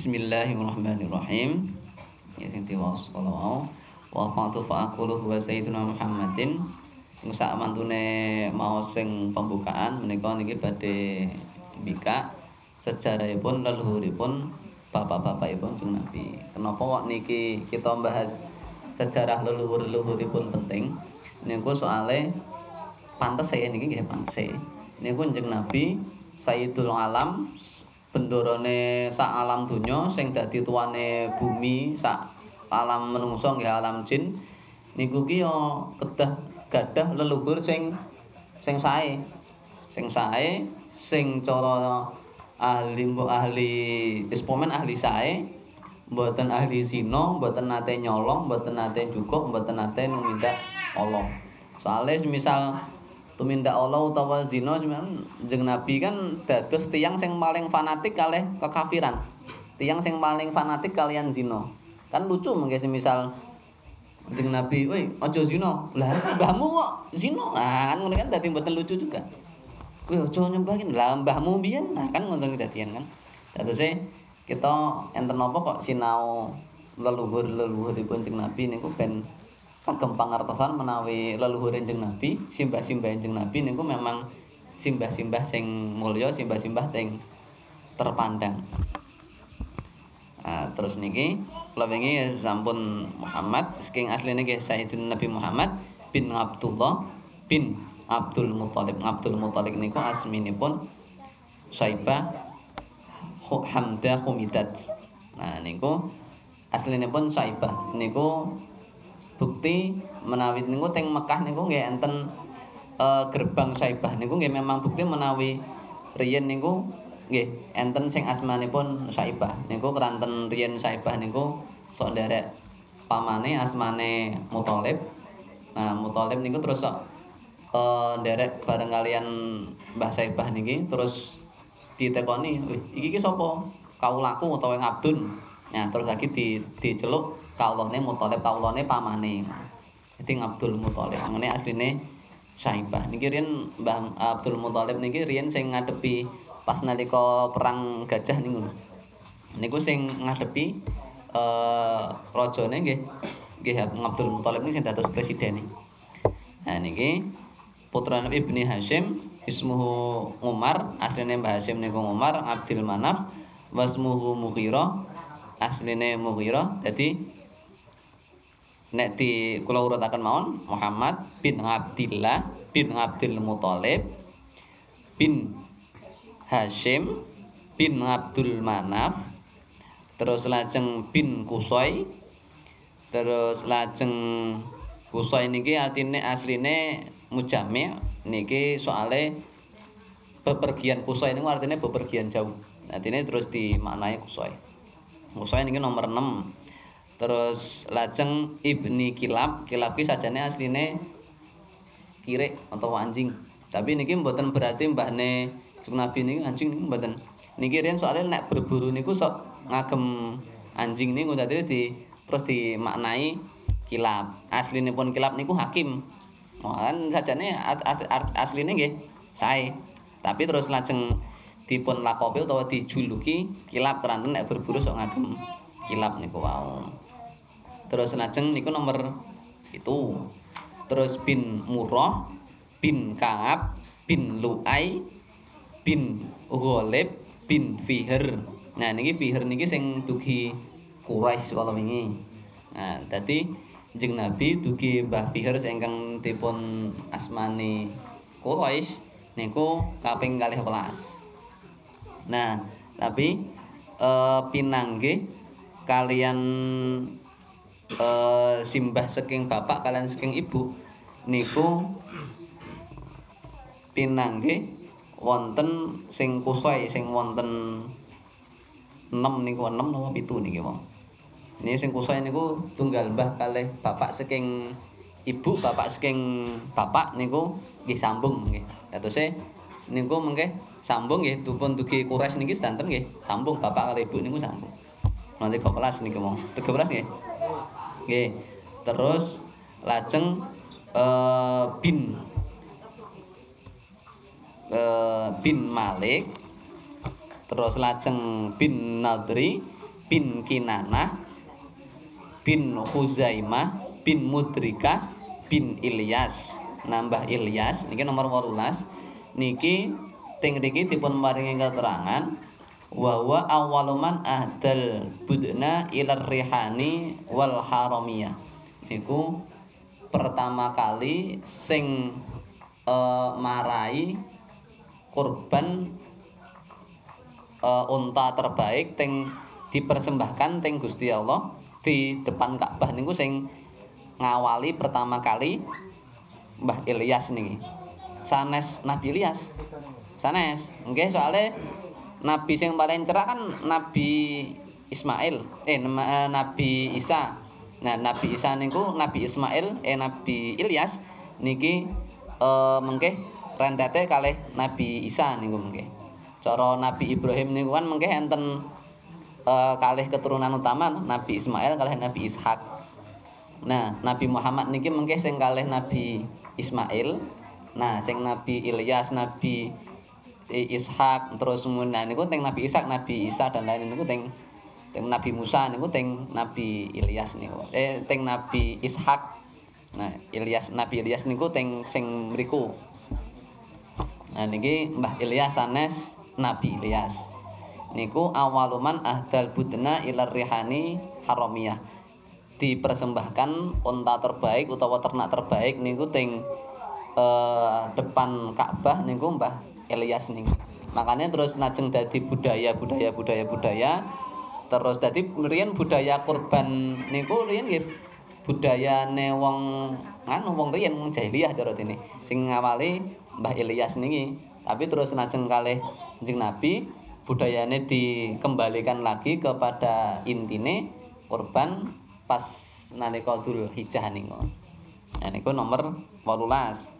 Bismillahirrahmanirrahim. Ya sing diwaos kala wau. Wa fatu fa aqulu huwa sayyiduna Muhammadin. Sak mantune mau sing pembukaan menika niki badhe bika sejarahipun leluhuripun bapak-bapakipun Kanjeng Nabi. Kenapa kok niki kita bahas sejarah leluhur-leluhuripun penting? Niku soale pantes saya niki nggih pantes. Niku Kanjeng Nabi Sayyidul Alam bendorone sak alam donya sing dadi tuane bumi sak alam menungso nggih alam jin niku ki yo kedah gadah leluhur sing sing sae. Sing sae sing cara ahli mbok ahli ispomen ahli sae mboten ahli zina mboten nate nyolong mboten nate cukup mboten nate numindak Allah. Soalnya semisal tumindak Allah utawa zina jeneng Nabi kan dados tiyang sing paling fanatik kalih kekafiran. Tiyang sing paling fanatik kalian zina. Kan lucu mengke semisal jeneng Nabi, "Woi, aja zina." Lah, mbahmu kok zina? Nah, kan ngono kan dadi mboten lucu juga. Kowe aja nyembahin. Lah, mbahmu biyen. Nah, kan ngono dadian kan. Dadose kita enten napa kok sinau leluhur-leluhuripun jeneng Nabi niku ben kagem pangertosan menawi leluhur enjing Nabi, simbah-simbah enjing Nabi niku memang simbah-simbah sing mulya, simbah-simbah sing terpandang. Nah, terus niki kula wingi sampun Muhammad saking asline nggih Sayyidun Nabi Muhammad bin Abdullah bin Abdul Muthalib. Abdul Muthalib niku asminipun Saibah Hamdah Humidat. Nah, niku aslinipun Saibah niku bukti menawi niku teng Mekah niku nggih enten e, gerbang Saibah niku nggih memang bukti menawi riyen niku nggih enten sing asmanipun Saibah niku keranten riyen Saibah niku sok nderek pamane asmane Muthalib. Nah Muthalib niku terus sok e, nderek bareng kalian Mbah Saibah niki terus ditekoni iki ki sapa? Kaulaku utawa ngabdun nah terus lagi di diceluk kaulane Muthalib kaulane pamane. Dadi Abdul Muthalib. Ngene asline Saibah. Niki riyen Mbah Abdul Muthalib niki riyen sing ngadepi pas nalika perang gajah niku. Niku sing ngadepi eh rajane nggih nggih Abdul Muthalib niki sing dados presiden. Nah niki putra Nabi Ibni Hashim ismuhu Umar asline Mbah Hashim niku Umar Abdul Manaf wasmuhu Mughirah asline Mughirah. Dadi nek di kula urutaken mawon Muhammad bin Abdillah bin Abdul Muthalib bin Hashim bin Abdul Manaf terus lajeng bin Kusoi terus lajeng Kusoi niki artine asline mujami niki soale bepergian Kusoi niku artine bepergian jauh. Artine terus dimaknai Kusoi Kusoi niki nomor 6 terus lajeng ibni kilap kilap ki sajane asline kirik atau anjing. Tapi niki mboten berarti mbahne Nabi niki anjing niki mboten. Niki riyen soalnya nek berburu niku sok ngagem anjing niku dadi di terus dimaknai kilap asline pun kilap niku hakim. Kan sajane asline nggih sae. Tapi terus lajeng dipun lakopi utawa dijuluki kilap keranten nek berburu sok ngagem kilap niku wau. Terus lajeng niku nomor itu terus bin Murrah bin Ka'ab bin Lu'ai bin Ghalib bin Fihr. Nah niki Fihr niki sing dugi Quraisy kala wingi. Nah dadi jeng Nabi dugi Mbah Fihr ingkang dipun asmani Quraisy niku kaping 12 nah tapi e, pinanggih kalian uh, simbah saking bapak kalian saking ibu niku pinangge wonten sing kusoi sing wonten 6 niku 6 napa 7 niki wong? Ini sing kusoi niku tunggal mbah kalih bapak saking ibu bapak saking bapak niku nggih. Sambung nggih datose niku mengke sambung nggih dupun dugi kures niki sedanten nggih sambung bapak kalih ibu niku sambung. Nanti kok kelas niki mau 13 nggih. Oke. Terus lajeng uh, bin. Uh, bin Malik terus lajeng bin Nadri bin Kinanah bin Huzaimah bin Mudrika bin Ilyas. Nambah Ilyas niki nomor 18 niki teng niki dipun maringi keterangan wa wa awwaluman ahdal budna ilar rihani wal haramiyah niku pertama kali sing uh, marai kurban uh, unta terbaik teng dipersembahkan teng Gusti Allah di depan Ka'bah niku sing ngawali pertama kali Mbah Ilyas niki. Sanes Nabi Ilyas. Sanes. Nggih, soalnya nabi sing paling cerah kan Nabi Ismail, eh, eh Nabi Isa. Nah, Nabi Isa niku Nabi Ismail, eh Nabi Ilyas niki eh mengke rendete kalih Nabi Isa niku mengke. Cara Nabi Ibrahim niku kan mengke enten eh kalih keturunan utama Nabi Ismail kalih Nabi Ishak. Nah, Nabi Muhammad niki mengke sing kalih Nabi Ismail. Nah, sing Nabi Ilyas, Nabi Ishak terus kemudian niku teng Nabi Ishak, Nabi Isa dan lain niku teng teng Nabi Musa niku teng Nabi Ilyas niku. Eh teng Nabi Ishak. Nah, Ilyas Nabi Ilyas niku teng sing mriku. Nah niki Mbah Ilyas sanes Nabi Ilyas. Niku awaluman ahdal budna ilar rihani haramiyah. Dipersembahkan unta terbaik utawa ternak terbaik niku teng eh, depan Ka'bah niku Mbah Elias nih makanya terus najeng dadi budaya budaya budaya budaya terus dadi riyen budaya kurban niku riyen nggih budayane wong nganu wong riyen wong jahiliyah cara dene sing ngawali Mbah Ilyas niki tapi terus najeng kalih Kanjeng Nabi budayane dikembalikan lagi kepada intine kurban pas nalika Dzul Hijjah niku. Nah niku nomor 18.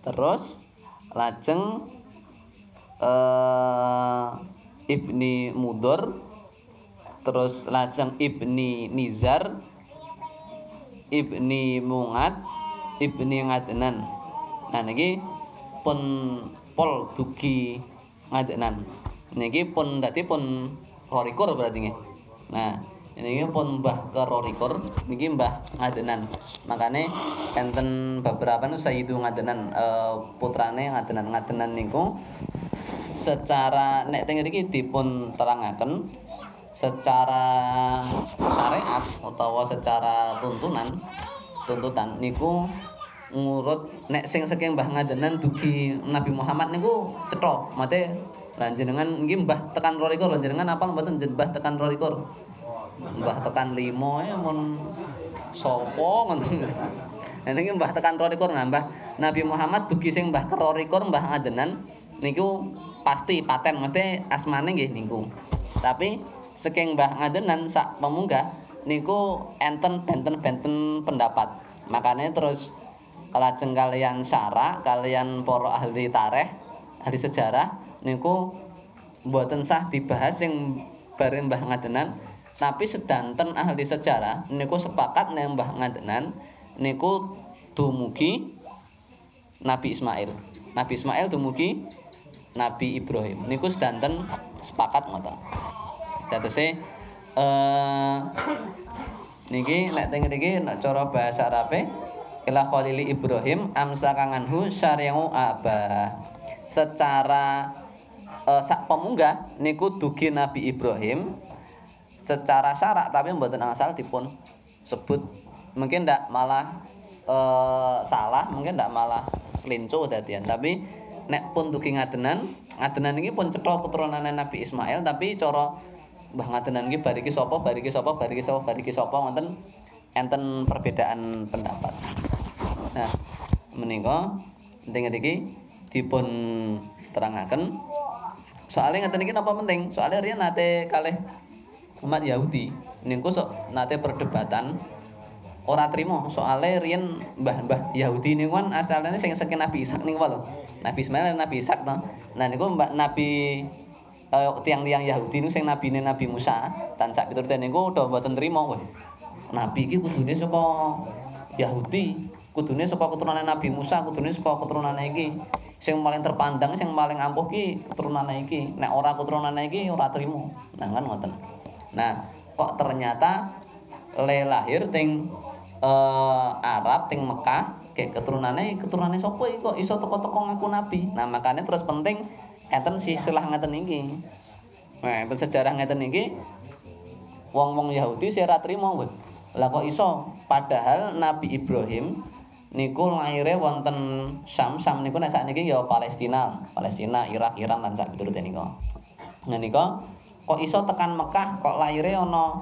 Terus lajeng uh, Ibni Mudor terus lajeng Ibni Nizar Ibni Mungat Ibni Ngadnan nah niki pun pol dugi Ngadnan niki pun dadi pun rorikur berarti nah ini pun mbah kerorikur niki mbah ngadenan. Makanya enten beberapa nu sayyidu ngadenan e, putrane ngadenan ngadenan niku secara nek teng iki dipun terangaken secara syariat utawa secara tuntunan tuntutan niku ngurut nek sing saking mbah ngadenan dugi Nabi Muhammad niku cetha mate lan jenengan nggih mbah tekan 22 jenengan apa mboten? Mbah tekan 22 Mbah tekan limo ya sapa ngoten. Niki Mbah tekan 22 nambah Nabi Muhammad dugi sing Mbah 22 Mbah ngadenan niku pasti paten mesti asmane nggih niku. Tapi saking Mbah ngadenan sak pemunggah niku enten benten-benten pendapat. Makanya terus kelajeng kalian syara, kalian para ahli tarikh, ahli sejarah niku mboten sah dibahas sing bareng Mbah ngadenan tapi sedanten ahli sejarah niku sepakat nembah ngadenan niku dumugi Nabi Ismail. Nabi Ismail dumugi Nabi Ibrahim. Niku sedanten sepakat ngoten. Dadose eh niki nek teng niki nek cara bahasa Arabe ila khalili Ibrahim amsakanganhu syari'u aba. Secara uh, sak pemunggah niku dugi Nabi Ibrahim secara syarak tapi mboten asal dipun sebut. Mungkin ndak malah e, salah mungkin ndak malah selinco dadian. Tapi nek pun dugi ngadenan ngadenan ini pun cetha keturunan Nabi Ismail tapi cara Mbah ngadenan iki bariki sapa bariki sapa bariki sapa bariki sapa ngoten enten perbedaan pendapat. Nah menika penting iki dipun terangaken. Soalnya ngeten iki napa penting? Soalnya riyen nate kalih umat Yahudi niku sok nate perdebatan ora trimo soalnya riyen mbah-mbah Yahudi niku kan asalnya sing saking Nabi Ishak niku lho Nabi Ismail Nabi Ishak to nah niku mbak Nabi uh, tiang-tiang Yahudi niku sing nabine Nabi Musa dan sak piturute niku udah mboten trimo kowe Nabi iki kudune saka Yahudi kudune saka keturunane Nabi Musa, kudune saka keturunane iki. Sing paling terpandang, sing paling ampuh ki keturunane iki. Nek ora keturunane iki ora trimo. Nah kan ngoten. Nah, kok ternyata le lahir ting uh, Arab ting Mekah kayak keturunannya keturunannya sopo kok iso toko-toko ngaku nabi? Nah makanya terus penting enten si selah ngeten iki. Nah enten sejarah ngeten iki wong-wong Yahudi sira trimo lah kok iso? Padahal Nabi Ibrahim niku lahirnya wonten Sam Sam niku nek sakniki ya Palestina Palestina Irak Iran lan sak niku nah niku kok iso tekan Mekah kok lahirnya ana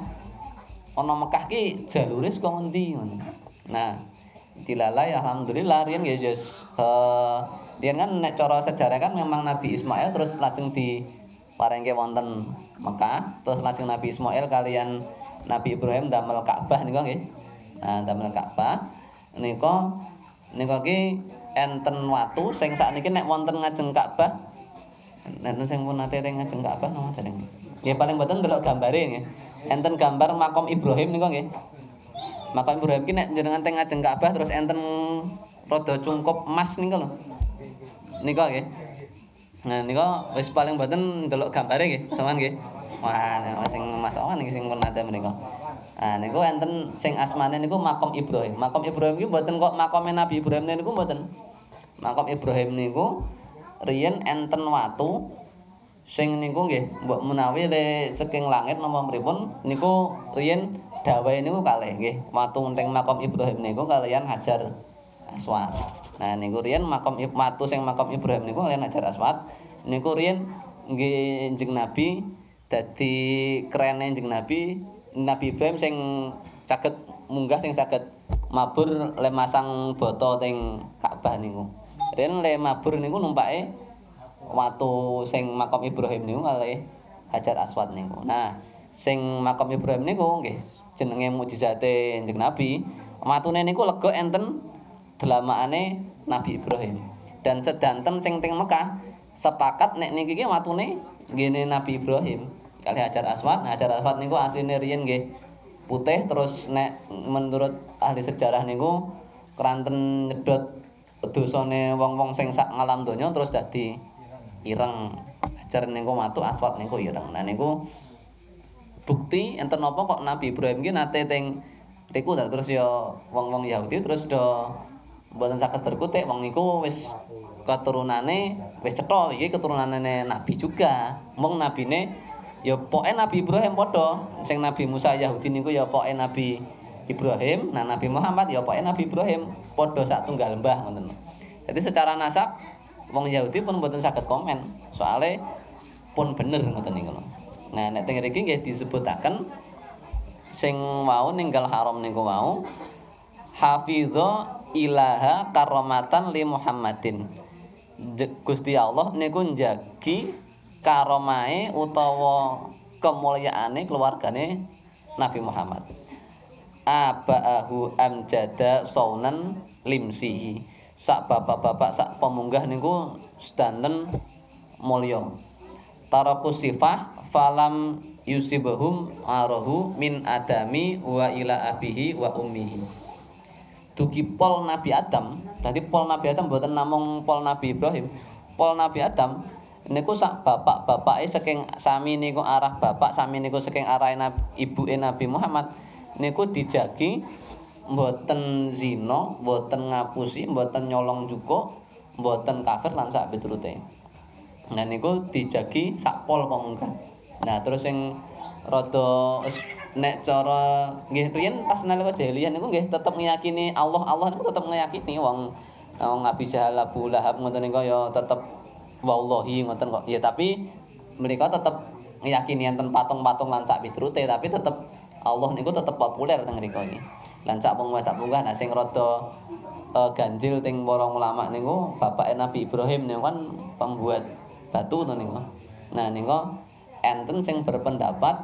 ana Mekah ki jalure saka ngendi nah dilalai alhamdulillah riyen ya yes uh, kan nek cara sejarah kan memang Nabi Ismail terus lajeng di parengke wonten Mekah terus lajeng Nabi Ismail kalian Nabi Ibrahim damel Ka'bah niku nggih. Nah damel Ka'bah niku niku ki enten watu sing sakniki nek wonten ngajeng Ka'bah. Nek sing pun nate ngajeng Ka'bah napa jenenge nggih paling mboten delok gambare nggih enten gambar makom Ibrahim niku nggih Maka Ibrahim ki nek jenengan teng ngajeng Ka'bah terus enten rada cungkup emas niku lho. Nika nggih. Nah nika wis paling mboten ndelok gambare nggih, sampean nggih. Wah, sing Mas Awan sing pun nate menika. Nah niku enten sing asmane niku makom Ibrahim. Makom Ibrahim ki mboten kok makome Nabi Ibrahim niku mboten. Makom Ibrahim niku riyen enten watu sing niku nggih mbok menawi le saking langit napa pripun niku riyen dawe niku kalih nggih watu teng makam Ibrahim niku kalian Hajar Aswad. Nah niku riyen makam watu sing makam Ibrahim niku kalian Hajar Aswad niku riyen nggih jeneng Nabi dadi kerene jeneng Nabi Nabi Ibrahim sing saged munggah sing saged mabur le masang boto teng Ka'bah niku. Riyen le mabur niku numpake watu sing makam Ibrahim niku kalih Hajar Aswad niku. Nah, sing makam Ibrahim niku nggih jenenge mukjizate Kanjeng Nabi matune niku lega enten delamakane Nabi Ibrahim dan sedanten sing teng Mekah sepakat nek niki ki matune ngene Nabi Ibrahim kali Hajar Aswad Hajar Aswad niku asline riyen nggih putih terus nek menurut ahli sejarah niku keranten nyedot dosane wong-wong sing sak ngalam donya terus dadi ireng. Hajar niku matu Aswad niku ireng. Nah niku bukti enten napa kok Nabi Ibrahim ki nate teng riku terus ya wong-wong Yahudi terus do mboten saged berkutik wong niku wis keturunane wis cetha. Iki keturunane Nabi juga. Mung nabine ya pokoke Nabi Ibrahim padha. Sing Nabi Musa Yahudi niku ya pokoke Nabi Ibrahim. Nah Nabi Muhammad ya pokoke Nabi Ibrahim padha sak tunggal mbah ngoten. Jadi secara nasab wong Yahudi pun mboten saged komen soalnya pun bener ngoten niku Nah, nek teng mriki nggih disebutaken sing wau ninggal haram niku wau hafidho ilaha karomatan li Muhammadin. Gusti Allah niku njagi karomae utawa kemulyaane keluargane Nabi Muhammad. Abaahu amjada saunan limsihi. Sak bapak-bapak sak pemunggah niku sedanten mulya. Taraku sifah falam yusibahum arahu min adami wa ila abihi wa ummihi dugi pol Nabi Adam tadi pol Nabi Adam buatan namung pol Nabi Ibrahim pol Nabi Adam niku sak bapak-bapake saking sami niku arah bapak sami niku saking arah nabi, ibu Nabi Muhammad niku dijagi mboten zina mboten ngapusi mboten nyolong juga mboten kafir lan sak piturute nah niku dijagi sak pol pemungkas Nah, terus sing rada nek cara nggih riyen pas nalika jahiliyah niku nggih tetep ngiyakini Allah Allah niku tetep ngiyakini wong wong Abi Jahal Abu Lahab ngoten niku ya tetep wallahi ngoten kok. Ya tapi mereka tetep ngiyakini enten patung-patung lan sak piturute tapi tetep Allah niku tetep populer teng mriku iki. Lan sak penguasa sak munggah nah sing rada uh, ganjil teng para ulama niku bapak Nabi Ibrahim niku kan pembuat batu to niku. Nah niku enten sing berpendapat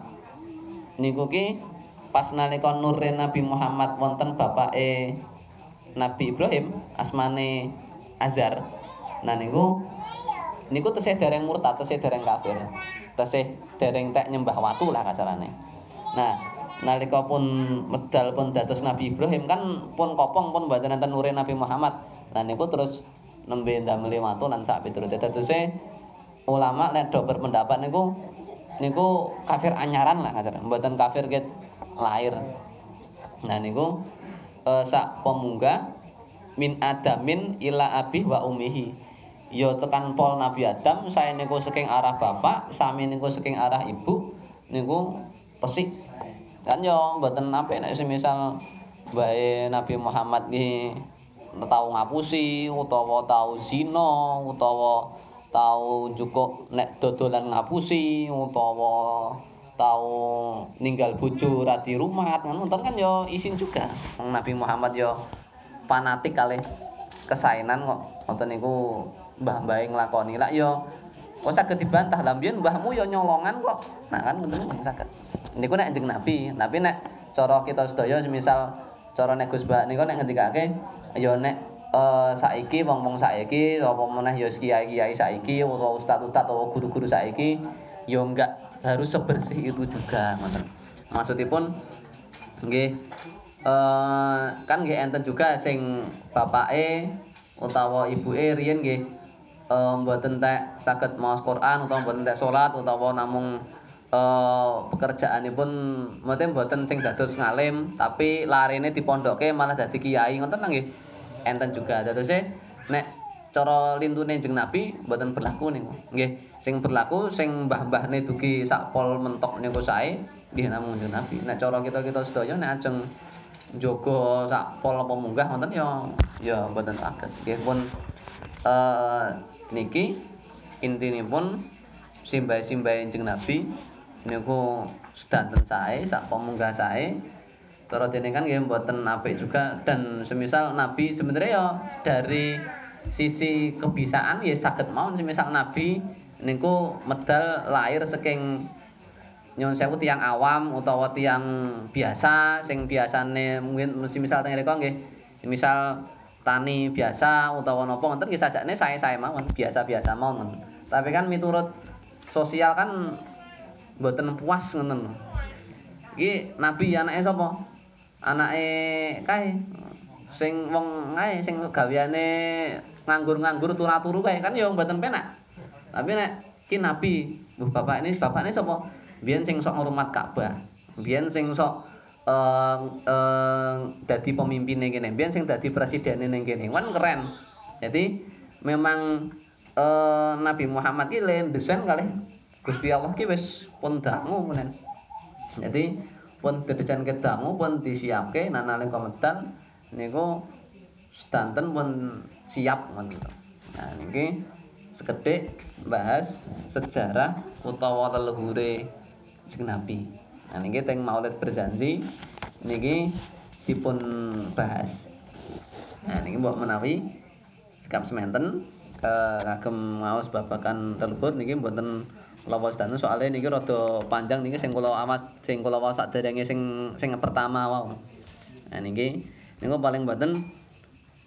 niku ki pas nalika nurre Nabi Muhammad wonten bapake Nabi Ibrahim asmane Azar nah niku niku tesih dereng murtad tesih dereng kafir tesih dereng tek nyembah watu lah kasarane nah nalika pun medal pun dados Nabi Ibrahim kan pun kopong pun mboten enten nure Nabi Muhammad. Lah niku terus nembe ndamel watu lan sak piturute. Dadose ulama nek do berpendapat niku niku kafir anyaran lah ngaten. Mboten kafir ket lahir. Nah niku uh, sak pemunggah min adamin ila abi wa umihi. Yo tekan pol Nabi Adam saya niku saking arah bapak, sami niku saking arah ibu niku pesik kan yo mboten apik nek semisal bae Nabi Muhammad iki tau ngapusi utawa tau zina utawa tau cukup nek dodolan ngapusi utawa tau ninggal bojo ra di rumah ngono. Kan yo isin juga. Nabi Muhammad yo fanatik kali kesainan kok. Ngoten niku mbah-mbah nglakoni. Lak yo kok saged dibantah? Lah mbiyen mbahmu yo nyolongan kok. Nah kan niku saged niku nek jeneng Nabi. Tapi nek cara kita sedaya semisal cara nek Gus Bah niku nek ngendikake ya nek uh, saiki wong-wong saiki apa meneh ya kiai-kiai saiki utawa ustaz-ustaz utawa guru-guru saiki ya enggak harus sebersih itu juga ngoten. Maksudipun nggih uh, kan nggih enten juga sing bapake utawa ibuke riyen nggih uh, mboten tek saged maos Quran utawa mboten tek salat utawa namung uh, pekerjaanipun mboten mboten sing dados ngalim tapi larene dipondoke malah dadi kiai. Ngoten nggih? Enten juga. Dadose nek cara lintune jeng Nabi mboten berlaku niku. Nggih sing berlaku sing mbah-mbahne dugi sak pol mentok niku sae nggih namung jeng Nabi. Nek cara kita-kita sedaya nek ajeng njogo sak pol apa munggah ngoten ya ya mboten saged. Nggih pun uh, niki intinipun simbah-simbah jeng Nabi niku sedanten sae sak pemunggah sae. Cara dene kan nggih mboten apik juga. Dan semisal nabi sebenarnya ya dari sisi kebisaan ya saged mawon. Semisal nabi niku medal lahir saking nyon sewu tiang awam utawa tiang biasa sing biasane mungkin semisal teng reka nggih. Misal tani biasa utawa napa ngoten nggih sajane sae-sae mawon biasa-biasa mawon. Tapi kan miturut sosial kan mboten puas ngoten. Iki nabi anake sapa? Anake kae. Sing wong kae sing gaweane nganggur-nganggur turu-turu kae kan ya mboten penak. Tapi nek ki nabi, mbuh bapak ini bapakne sapa? Biyen sing sok ngrumat Ka'bah. Biyen sing sok uh, uh, dadi pemimpin kene. Biyen sing dadi presiden ning kene. Wan keren. Jadi memang uh, Nabi Muhammad ki len desain kali Gusti Allah ki wis pun dangu menen. Jadi pun dedejan kedangu pun disiapke nalika medal niku sedanten pun siap ngoten. Nah niki sekedhik bahas sejarah utawa leluhure Jeng Nabi. Nah niki teng Maulid berjanji niki dipun bahas. Nah niki mbok menawi sikap sementen ke kagem ngaos babakan leluhur niki mboten lawa sedanten soalnya niki rada panjang niki sing kula awas sing kula waos saderenge sing sing pertama wae. Nah niki niku paling mboten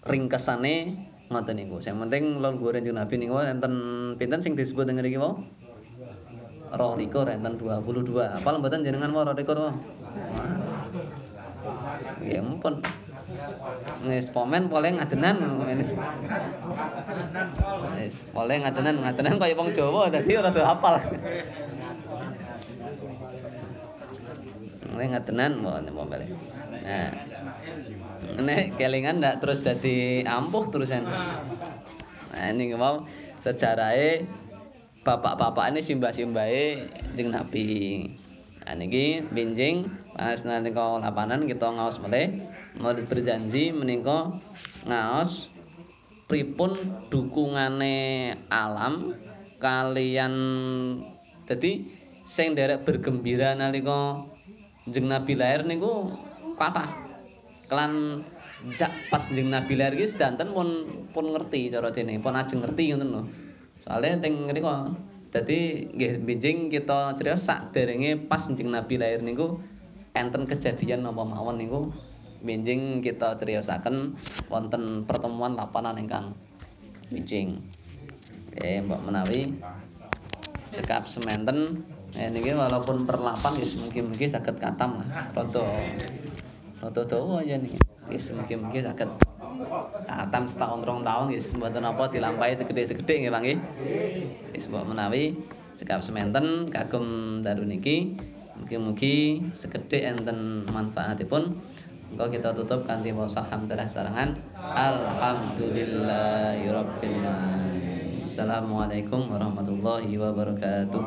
ringkesane ngoten niku. Sing penting lol goreng Nabi niku enten pinten sing disebut ing mriki wae. Roh likur enten 22. Apal mboten jenengan wae roh wae. Ya ampun. Wis pomen boleh ngadenan. Wis boleh ngadenan ngadenan kaya wong Jawa dadi ora do hafal. Boleh ngadenan boleh boleh. Nah. Nek kelingan ndak terus dadi ampuh terusan. Nah ini mau sejarahe bapak-bapak ini simbah-simbahe jeng Nabi. Niki benjing pas nalika lapanan kita ngaos meleh murid berjanji menika ngaos pripun dukungane alam kalian jadi sing derek bergembira nalika jeng Nabi lahir niku kathah kelan jak pas jeng Nabi lahir iki sedanten pun pun ngerti cara dene pun ajeng ngerti ngoten lho. Soalnya teng mriku Dadi nggih benjing kita criyos sak derenge pas njing Nabi lahir niku enten kejadian napa mawon niku benjing kita criyosaken wonten pertemuan lapanan ingkang benjing. Oke, Mbak menawi cekap sementen Eh niki walaupun perlapan wis mungkin-mungkin saged katam lah. Rada rada dawa ya niki. Wis mungkin-mungkin saged katam setahun rong tahun wis mboten napa dilampahi segede-segede nggih Pak nggih. Wis mbok menawi cekap semanten kagem dalu niki mugi-mugi sekedhik enten manfaatipun. Engko kita tutup kanthi maca alhamdulillah sarangan. Alhamdulillahirabbil alamin. Assalamualaikum warahmatullahi wabarakatuh.